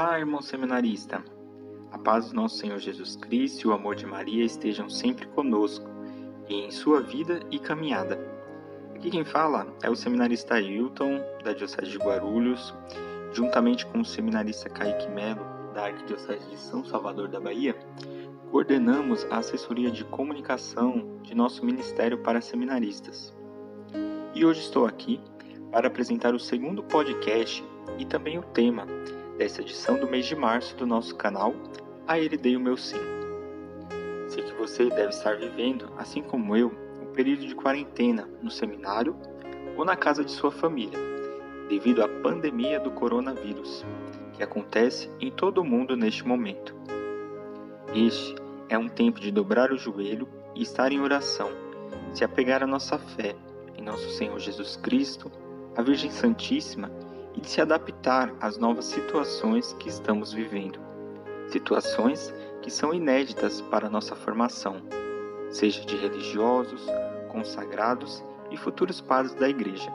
Olá, irmão seminarista. A paz do nosso Senhor Jesus Cristo e o amor de Maria estejam sempre conosco e em sua vida e caminhada. Aqui quem fala é o seminarista Ailton, da Diocese de Guarulhos, juntamente com o seminarista Kaique Melo, da Arquidiocese de São Salvador da Bahia, coordenamos a assessoria de comunicação de nosso ministério para seminaristas. E hoje estou aqui para apresentar o segundo podcast e também o tema dessa edição do mês de março do nosso canal A Ele Dei o Meu Sim. Sei que você deve estar vivendo, assim como eu, um período de quarentena no seminário ou na casa de sua família, devido à pandemia do coronavírus, que acontece em todo o mundo neste momento. Este é um tempo de dobrar o joelho e estar em oração, se apegar à nossa fé em nosso Senhor Jesus Cristo, a Virgem Santíssima e de se adaptar às novas situações que estamos vivendo. Situações que são inéditas para nossa formação, seja de religiosos, consagrados e futuros padres da Igreja.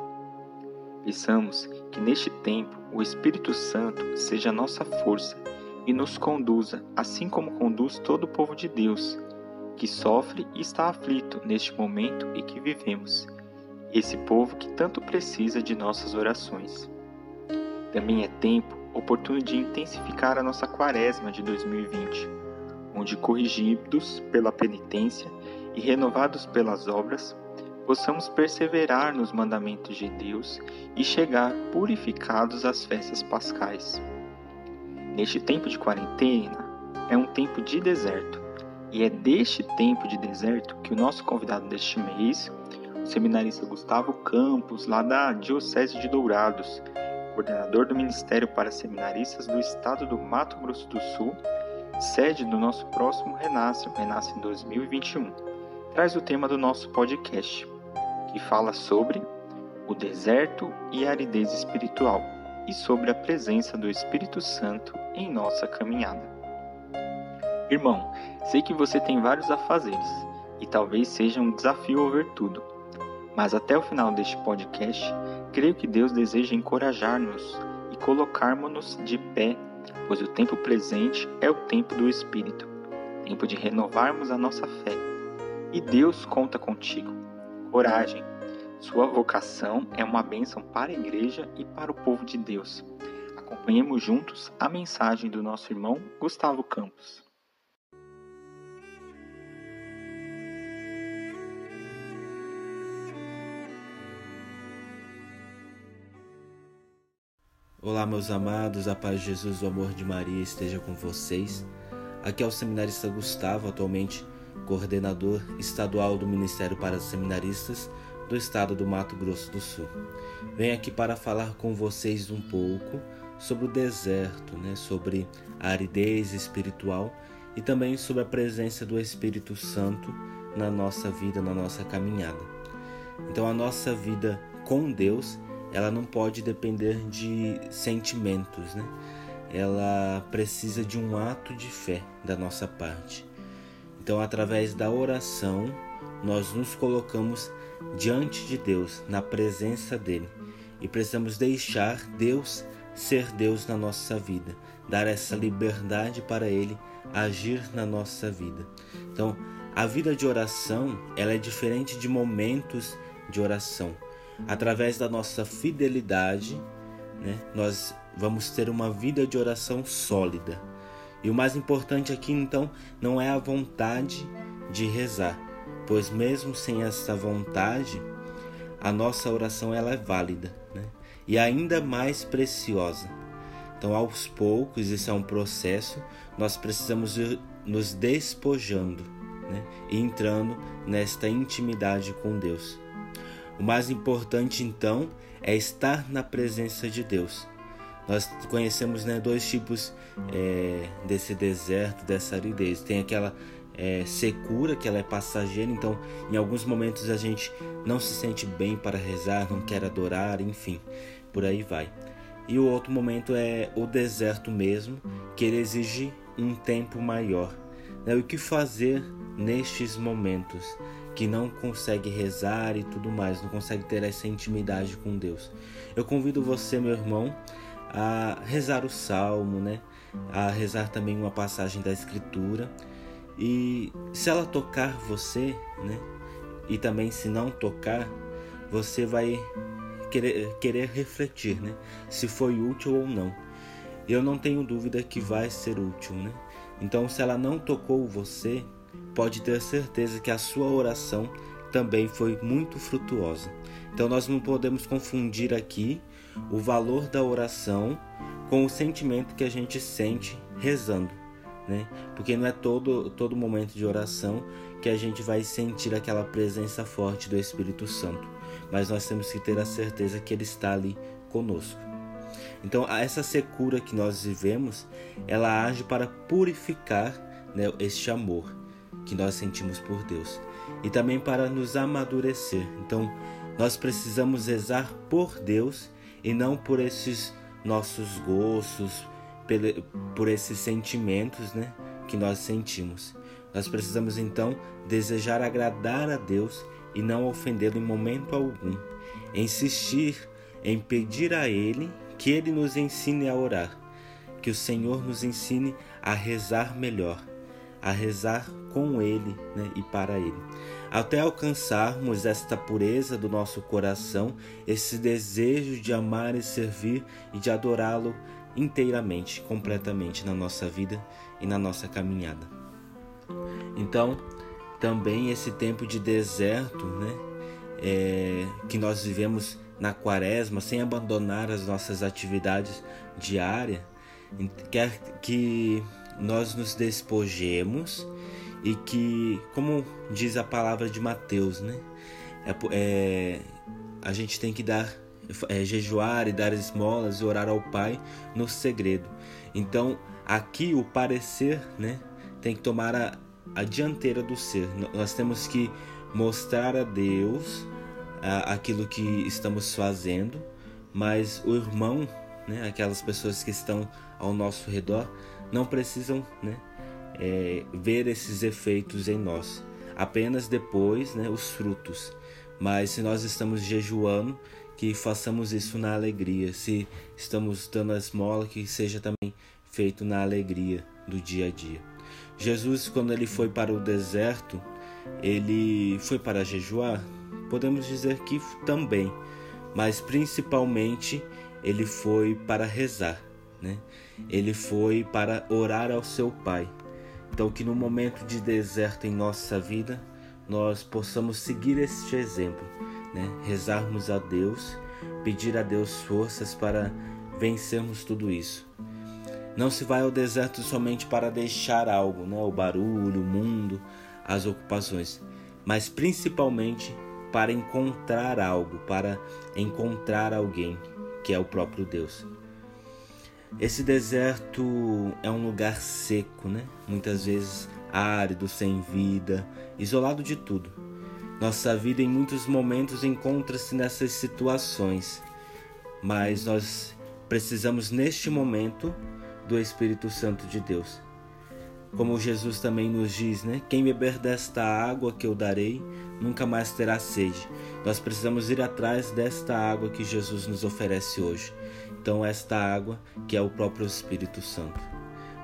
Peçamos que neste tempo o Espírito Santo seja a nossa força e nos conduza, assim como conduz todo o povo de Deus, que sofre e está aflito neste momento em que vivemos, esse povo que tanto precisa de nossas orações. Também é tempo oportuno de intensificar a nossa quaresma de 2020, onde, corrigidos pela penitência e renovados pelas obras, possamos perseverar nos mandamentos de Deus e chegar purificados às festas pascais. Neste tempo de quarentena, é um tempo de deserto, e é deste tempo de deserto que o nosso convidado deste mês, o seminarista Gustavo Campos, lá da Diocese de Dourados, coordenador do Ministério para Seminaristas do Estado do Mato Grosso do Sul, sede do nosso próximo Renasce, Renasce em 2021, traz o tema do nosso podcast, que fala sobre o deserto e a aridez espiritual e sobre a presença do Espírito Santo em nossa caminhada. Irmão, sei que você tem vários afazeres e talvez seja um desafio ouvir tudo, mas até o final deste podcast Creio que Deus deseja encorajar-nos e colocarmos-nos de pé, pois o tempo presente é o tempo do Espírito, tempo de renovarmos a nossa fé. E Deus conta contigo. Coragem. Sua vocação é uma bênção para a igreja e para o povo de Deus. Acompanhemos juntos a mensagem do nosso irmão Gustavo Campos. Olá, meus amados, a paz de Jesus, o amor de Maria esteja com vocês. Aqui é o seminarista Gustavo, atualmente coordenador estadual do Ministério para Seminaristas do estado do Mato Grosso do Sul. Venho aqui para falar com vocês um pouco sobre o deserto, né, sobre a aridez espiritual e também sobre a presença do Espírito Santo na nossa vida, na nossa caminhada. Então, a nossa vida com Deus ela não pode depender de sentimentos, né? Ela precisa de um ato de fé da nossa parte. Então, através da oração, nós nos colocamos diante de Deus, na presença dele, e precisamos deixar Deus ser Deus na nossa vida, dar essa liberdade para ele agir na nossa vida. Então, a vida de oração, ela é diferente de momentos de oração através da nossa fidelidade, né, nós vamos ter uma vida de oração sólida. E o mais importante aqui então não é a vontade de rezar, pois mesmo sem essa vontade, a nossa oração ela é válida né? e ainda mais preciosa. Então, aos poucos, isso é um processo, nós precisamos ir nos despojando né? e entrando nesta intimidade com Deus. O mais importante então é estar na presença de Deus. Nós conhecemos né, dois tipos é, desse deserto, dessa aridez. Tem aquela é, secura, que ela é passageira, então em alguns momentos a gente não se sente bem para rezar, não quer adorar, enfim, por aí vai. E o outro momento é o deserto mesmo, que ele exige um tempo maior. Né? O que fazer nestes momentos? Que não consegue rezar e tudo mais, não consegue ter essa intimidade com Deus. Eu convido você, meu irmão, a rezar o salmo, né? a rezar também uma passagem da Escritura. E se ela tocar você, né? E também se não tocar, você vai querer, querer refletir, né? Se foi útil ou não. Eu não tenho dúvida que vai ser útil, né? Então, se ela não tocou você, pode ter certeza que a sua oração também foi muito frutuosa. Então, nós não podemos confundir aqui o valor da oração com o sentimento que a gente sente rezando, né? Porque não é todo todo momento de oração que a gente vai sentir aquela presença forte do Espírito Santo, mas nós temos que ter a certeza que ele está ali conosco. Então, essa secura que nós vivemos, ela age para purificar né, este amor que nós sentimos por Deus e também para nos amadurecer. Então, nós precisamos rezar por Deus e não por esses nossos gostos, por esses sentimentos né, que nós sentimos. Nós precisamos então desejar agradar a Deus e não ofendê-lo em momento algum. Insistir em pedir a Ele que Ele nos ensine a orar, que o Senhor nos ensine a rezar melhor, a rezar com Ele né, e para Ele. Até alcançarmos esta pureza do nosso coração, esse desejo de amar e servir e de adorá-lo inteiramente, completamente na nossa vida e na nossa caminhada. Então, também esse tempo de deserto, né, é, que nós vivemos na quaresma, sem abandonar as nossas atividades diárias, quer que nós nos despojemos e que, como diz a palavra de Mateus, né? É, é, a gente tem que dar, é, jejuar e dar esmolas e orar ao Pai no segredo. Então, aqui o parecer, né? Tem que tomar a, a dianteira do ser. Nós temos que mostrar a Deus aquilo que estamos fazendo, mas o irmão, né, aquelas pessoas que estão ao nosso redor, não precisam né, é, ver esses efeitos em nós. Apenas depois né, os frutos. Mas se nós estamos jejuando, que façamos isso na alegria. Se estamos dando a esmola, que seja também feito na alegria do dia a dia. Jesus, quando ele foi para o deserto, ele foi para jejuar? podemos dizer que também, mas principalmente ele foi para rezar, né? Ele foi para orar ao seu Pai. Então que no momento de deserto em nossa vida, nós possamos seguir este exemplo, né? Rezarmos a Deus, pedir a Deus forças para vencermos tudo isso. Não se vai ao deserto somente para deixar algo, né? O barulho, o mundo, as ocupações, mas principalmente para encontrar algo, para encontrar alguém, que é o próprio Deus. Esse deserto é um lugar seco, né? Muitas vezes árido, sem vida, isolado de tudo. Nossa vida em muitos momentos encontra-se nessas situações, mas nós precisamos neste momento do Espírito Santo de Deus. Como Jesus também nos diz, né? Quem beber desta água que eu darei, nunca mais terá sede. Nós precisamos ir atrás desta água que Jesus nos oferece hoje. Então, esta água que é o próprio Espírito Santo.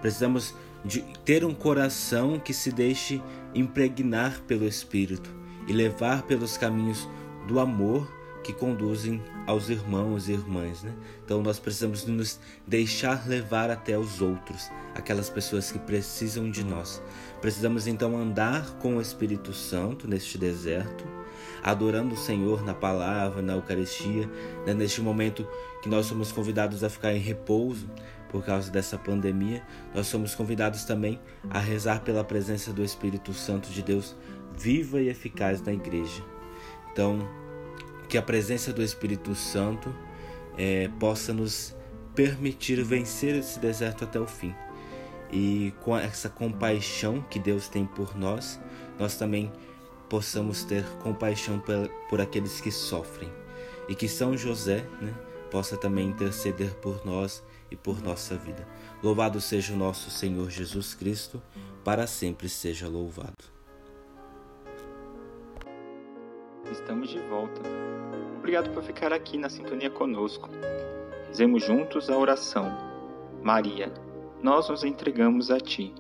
Precisamos de ter um coração que se deixe impregnar pelo Espírito e levar pelos caminhos do amor que conduzem aos irmãos e irmãs. Né? Então nós precisamos nos deixar levar até os outros, aquelas pessoas que precisam de nós. Precisamos então andar com o Espírito Santo neste deserto, adorando o Senhor na palavra, na Eucaristia, né? neste momento que nós somos convidados a ficar em repouso por causa dessa pandemia, nós somos convidados também a rezar pela presença do Espírito Santo de Deus viva e eficaz na igreja. Então, que a presença do Espírito Santo é, possa nos permitir vencer esse deserto até o fim. E com essa compaixão que Deus tem por nós, nós também possamos ter compaixão por, por aqueles que sofrem. E que São José né, possa também interceder por nós e por nossa vida. Louvado seja o nosso Senhor Jesus Cristo, para sempre seja louvado. Estamos de volta. Obrigado por ficar aqui na sintonia conosco. Rezemos juntos a oração. Maria, nós nos entregamos a Ti.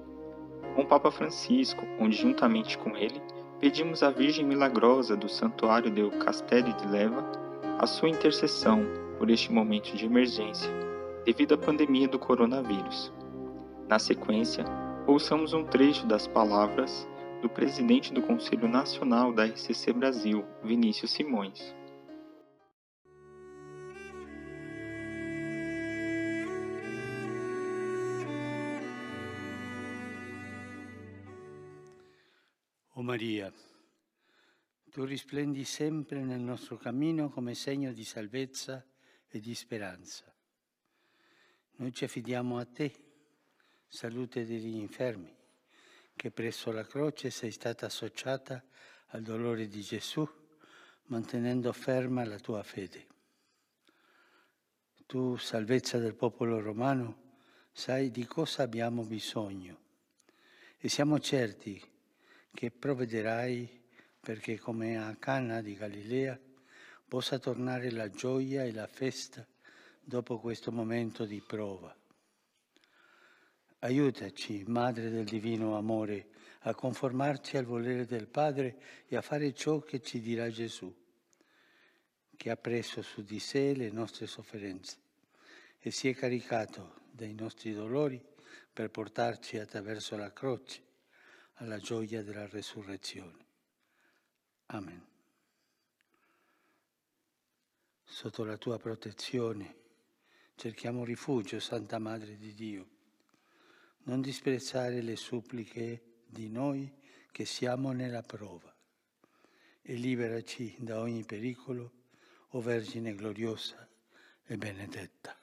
Com Papa Francisco, onde juntamente com ele pedimos à Virgem Milagrosa do Santuário del Castelli de Leva a sua intercessão por este momento de emergência devido à pandemia do coronavírus. Na sequência, ouçamos um trecho das palavras do presidente do Conselho Nacional da RCC Brasil, Vinícius Simões. O oh Maria, tu risplendi sempre nel nostro cammino come segno di salvezza e di speranza. Noi ci affidiamo a te, salute degli infermi, che presso la croce sei stata associata al dolore di Gesù, mantenendo ferma la tua fede. Tu, salvezza del popolo romano, sai di cosa abbiamo bisogno e siamo certi che provvederai perché come a Cana di Galilea possa tornare la gioia e la festa dopo questo momento di prova. Aiutaci, Madre del Divino Amore, a conformarci al volere del Padre e a fare ciò che ci dirà Gesù, che ha preso su di sé le nostre sofferenze e si è caricato dei nostri dolori per portarci attraverso la croce alla gioia della resurrezione. Amen. Sotto la tua protezione cerchiamo rifugio, Santa Madre di Dio. Non disprezzare le suppliche di noi che siamo nella prova e liberaci da ogni pericolo, o Vergine gloriosa e benedetta.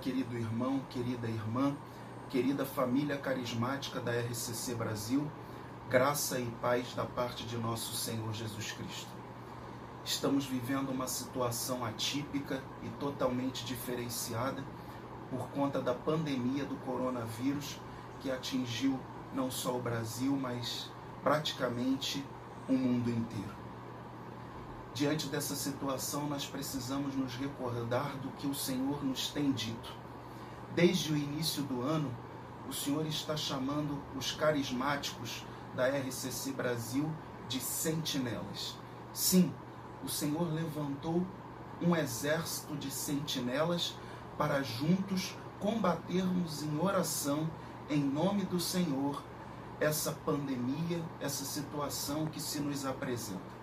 Querido irmão, querida irmã, querida família carismática da RCC Brasil, graça e paz da parte de nosso Senhor Jesus Cristo. Estamos vivendo uma situação atípica e totalmente diferenciada por conta da pandemia do coronavírus que atingiu não só o Brasil, mas praticamente o mundo inteiro. Diante dessa situação, nós precisamos nos recordar do que o Senhor nos tem dito. Desde o início do ano, o Senhor está chamando os carismáticos da RCC Brasil de sentinelas. Sim, o Senhor levantou um exército de sentinelas para juntos combatermos em oração, em nome do Senhor, essa pandemia, essa situação que se nos apresenta.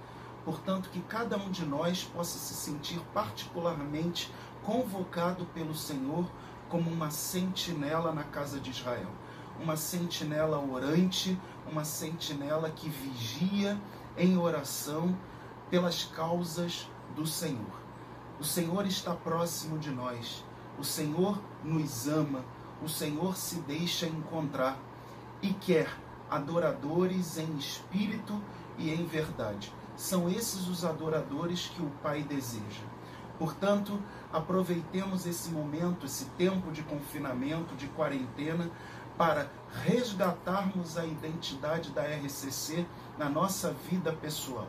Portanto, que cada um de nós possa se sentir particularmente convocado pelo Senhor como uma sentinela na casa de Israel. Uma sentinela orante, uma sentinela que vigia em oração pelas causas do Senhor. O Senhor está próximo de nós. O Senhor nos ama. O Senhor se deixa encontrar e quer adoradores em espírito e em verdade. São esses os adoradores que o Pai deseja. Portanto, aproveitemos esse momento, esse tempo de confinamento, de quarentena, para resgatarmos a identidade da RCC na nossa vida pessoal.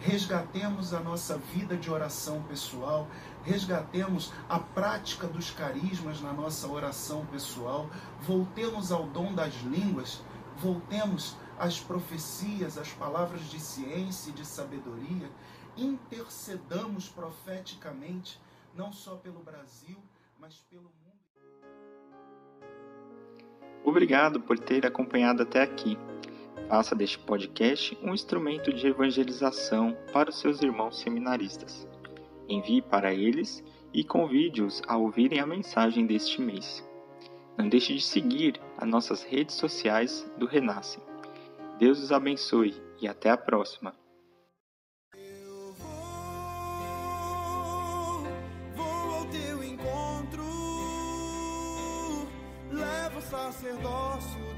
Resgatemos a nossa vida de oração pessoal, resgatemos a prática dos carismas na nossa oração pessoal, voltemos ao dom das línguas, voltemos as profecias, as palavras de ciência e de sabedoria, intercedamos profeticamente, não só pelo Brasil, mas pelo mundo. Obrigado por ter acompanhado até aqui. Faça deste podcast um instrumento de evangelização para os seus irmãos seminaristas. Envie para eles e convide-os a ouvirem a mensagem deste mês. Não deixe de seguir as nossas redes sociais do Renascem. Deus os abençoe e até a próxima. Eu vou, vou ao teu encontro, o sacerdócio.